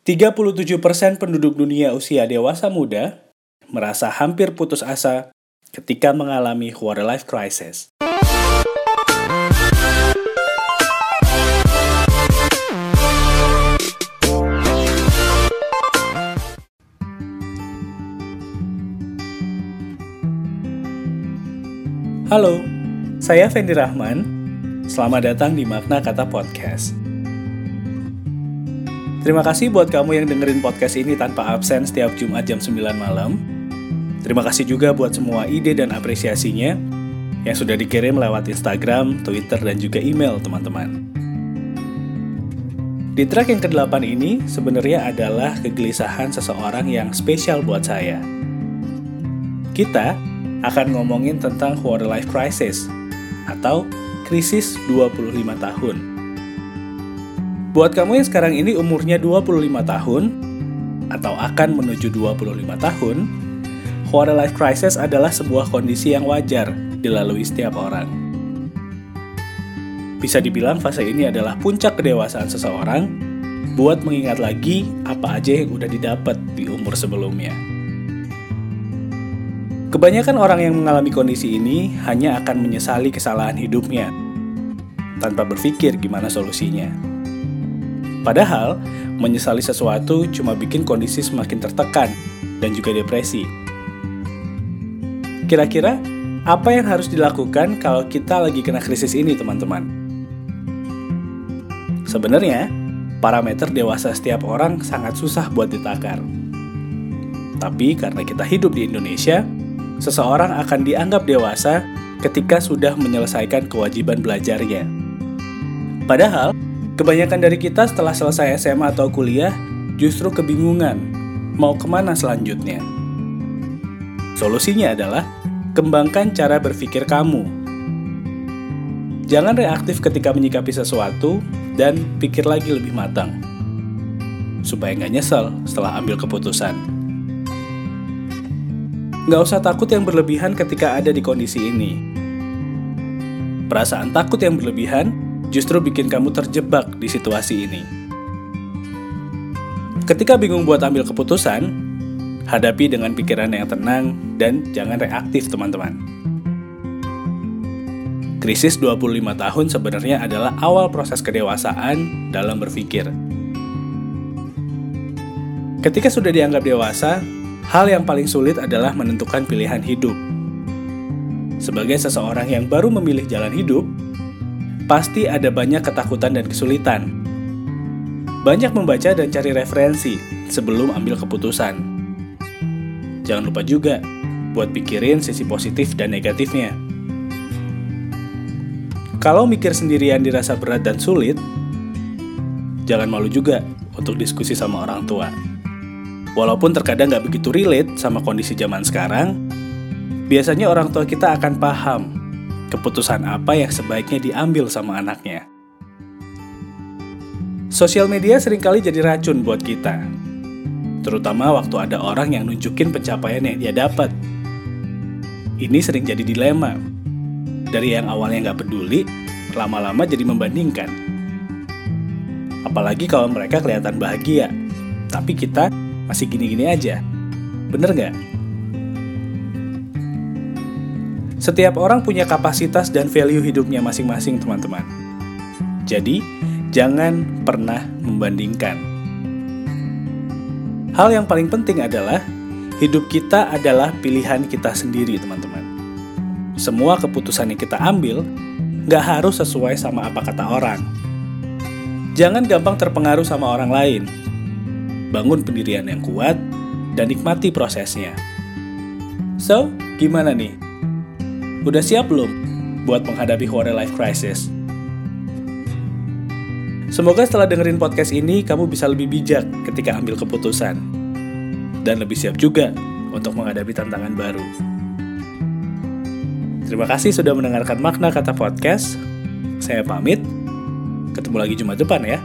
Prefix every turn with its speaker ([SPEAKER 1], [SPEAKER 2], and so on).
[SPEAKER 1] 37% penduduk dunia usia dewasa muda merasa hampir putus asa ketika mengalami quarter life crisis. Halo, saya Fendi Rahman. Selamat datang di Makna Kata Podcast. Terima kasih buat kamu yang dengerin podcast ini tanpa absen setiap Jumat jam 9 malam. Terima kasih juga buat semua ide dan apresiasinya yang sudah dikirim lewat Instagram, Twitter, dan juga email teman-teman. Di track yang ke-8 ini sebenarnya adalah kegelisahan seseorang yang spesial buat saya. Kita akan ngomongin tentang quarter life crisis atau krisis 25 tahun. Buat kamu yang sekarang ini umurnya 25 tahun atau akan menuju 25 tahun, quarter life crisis adalah sebuah kondisi yang wajar dilalui setiap orang. Bisa dibilang fase ini adalah puncak kedewasaan seseorang buat mengingat lagi apa aja yang udah didapat di umur sebelumnya. Kebanyakan orang yang mengalami kondisi ini hanya akan menyesali kesalahan hidupnya tanpa berpikir gimana solusinya. Padahal, menyesali sesuatu cuma bikin kondisi semakin tertekan dan juga depresi. Kira-kira apa yang harus dilakukan kalau kita lagi kena krisis ini, teman-teman? Sebenarnya, parameter dewasa setiap orang sangat susah buat ditakar. Tapi karena kita hidup di Indonesia, seseorang akan dianggap dewasa ketika sudah menyelesaikan kewajiban belajarnya. Padahal, kebanyakan dari kita setelah selesai SMA atau kuliah justru kebingungan mau ke mana selanjutnya. Solusinya adalah kembangkan cara berpikir kamu. Jangan reaktif ketika menyikapi sesuatu dan pikir lagi lebih matang. Supaya nggak nyesel setelah ambil keputusan. Nggak usah takut yang berlebihan ketika ada di kondisi ini. Perasaan takut yang berlebihan justru bikin kamu terjebak di situasi ini. Ketika bingung buat ambil keputusan, hadapi dengan pikiran yang tenang dan jangan reaktif teman-teman. Krisis 25 tahun sebenarnya adalah awal proses kedewasaan dalam berpikir. Ketika sudah dianggap dewasa, Hal yang paling sulit adalah menentukan pilihan hidup. Sebagai seseorang yang baru memilih jalan hidup, pasti ada banyak ketakutan dan kesulitan. Banyak membaca dan cari referensi sebelum ambil keputusan. Jangan lupa juga buat pikirin sisi positif dan negatifnya. Kalau mikir sendirian dirasa berat dan sulit, jangan malu juga untuk diskusi sama orang tua. Walaupun terkadang nggak begitu relate sama kondisi zaman sekarang, biasanya orang tua kita akan paham keputusan apa yang sebaiknya diambil sama anaknya. Sosial media sering kali jadi racun buat kita, terutama waktu ada orang yang nunjukin pencapaian yang dia dapat. Ini sering jadi dilema. Dari yang awalnya nggak peduli, lama-lama jadi membandingkan. Apalagi kalau mereka kelihatan bahagia, tapi kita masih gini-gini aja. Bener nggak? Setiap orang punya kapasitas dan value hidupnya masing-masing, teman-teman. Jadi, jangan pernah membandingkan. Hal yang paling penting adalah hidup kita adalah pilihan kita sendiri, teman-teman. Semua keputusan yang kita ambil nggak harus sesuai sama apa kata orang. Jangan gampang terpengaruh sama orang lain, bangun pendirian yang kuat, dan nikmati prosesnya. So, gimana nih? Udah siap belum buat menghadapi quarter life crisis? Semoga setelah dengerin podcast ini, kamu bisa lebih bijak ketika ambil keputusan. Dan lebih siap juga untuk menghadapi tantangan baru. Terima kasih sudah mendengarkan makna kata podcast. Saya pamit. Ketemu lagi Jumat depan ya.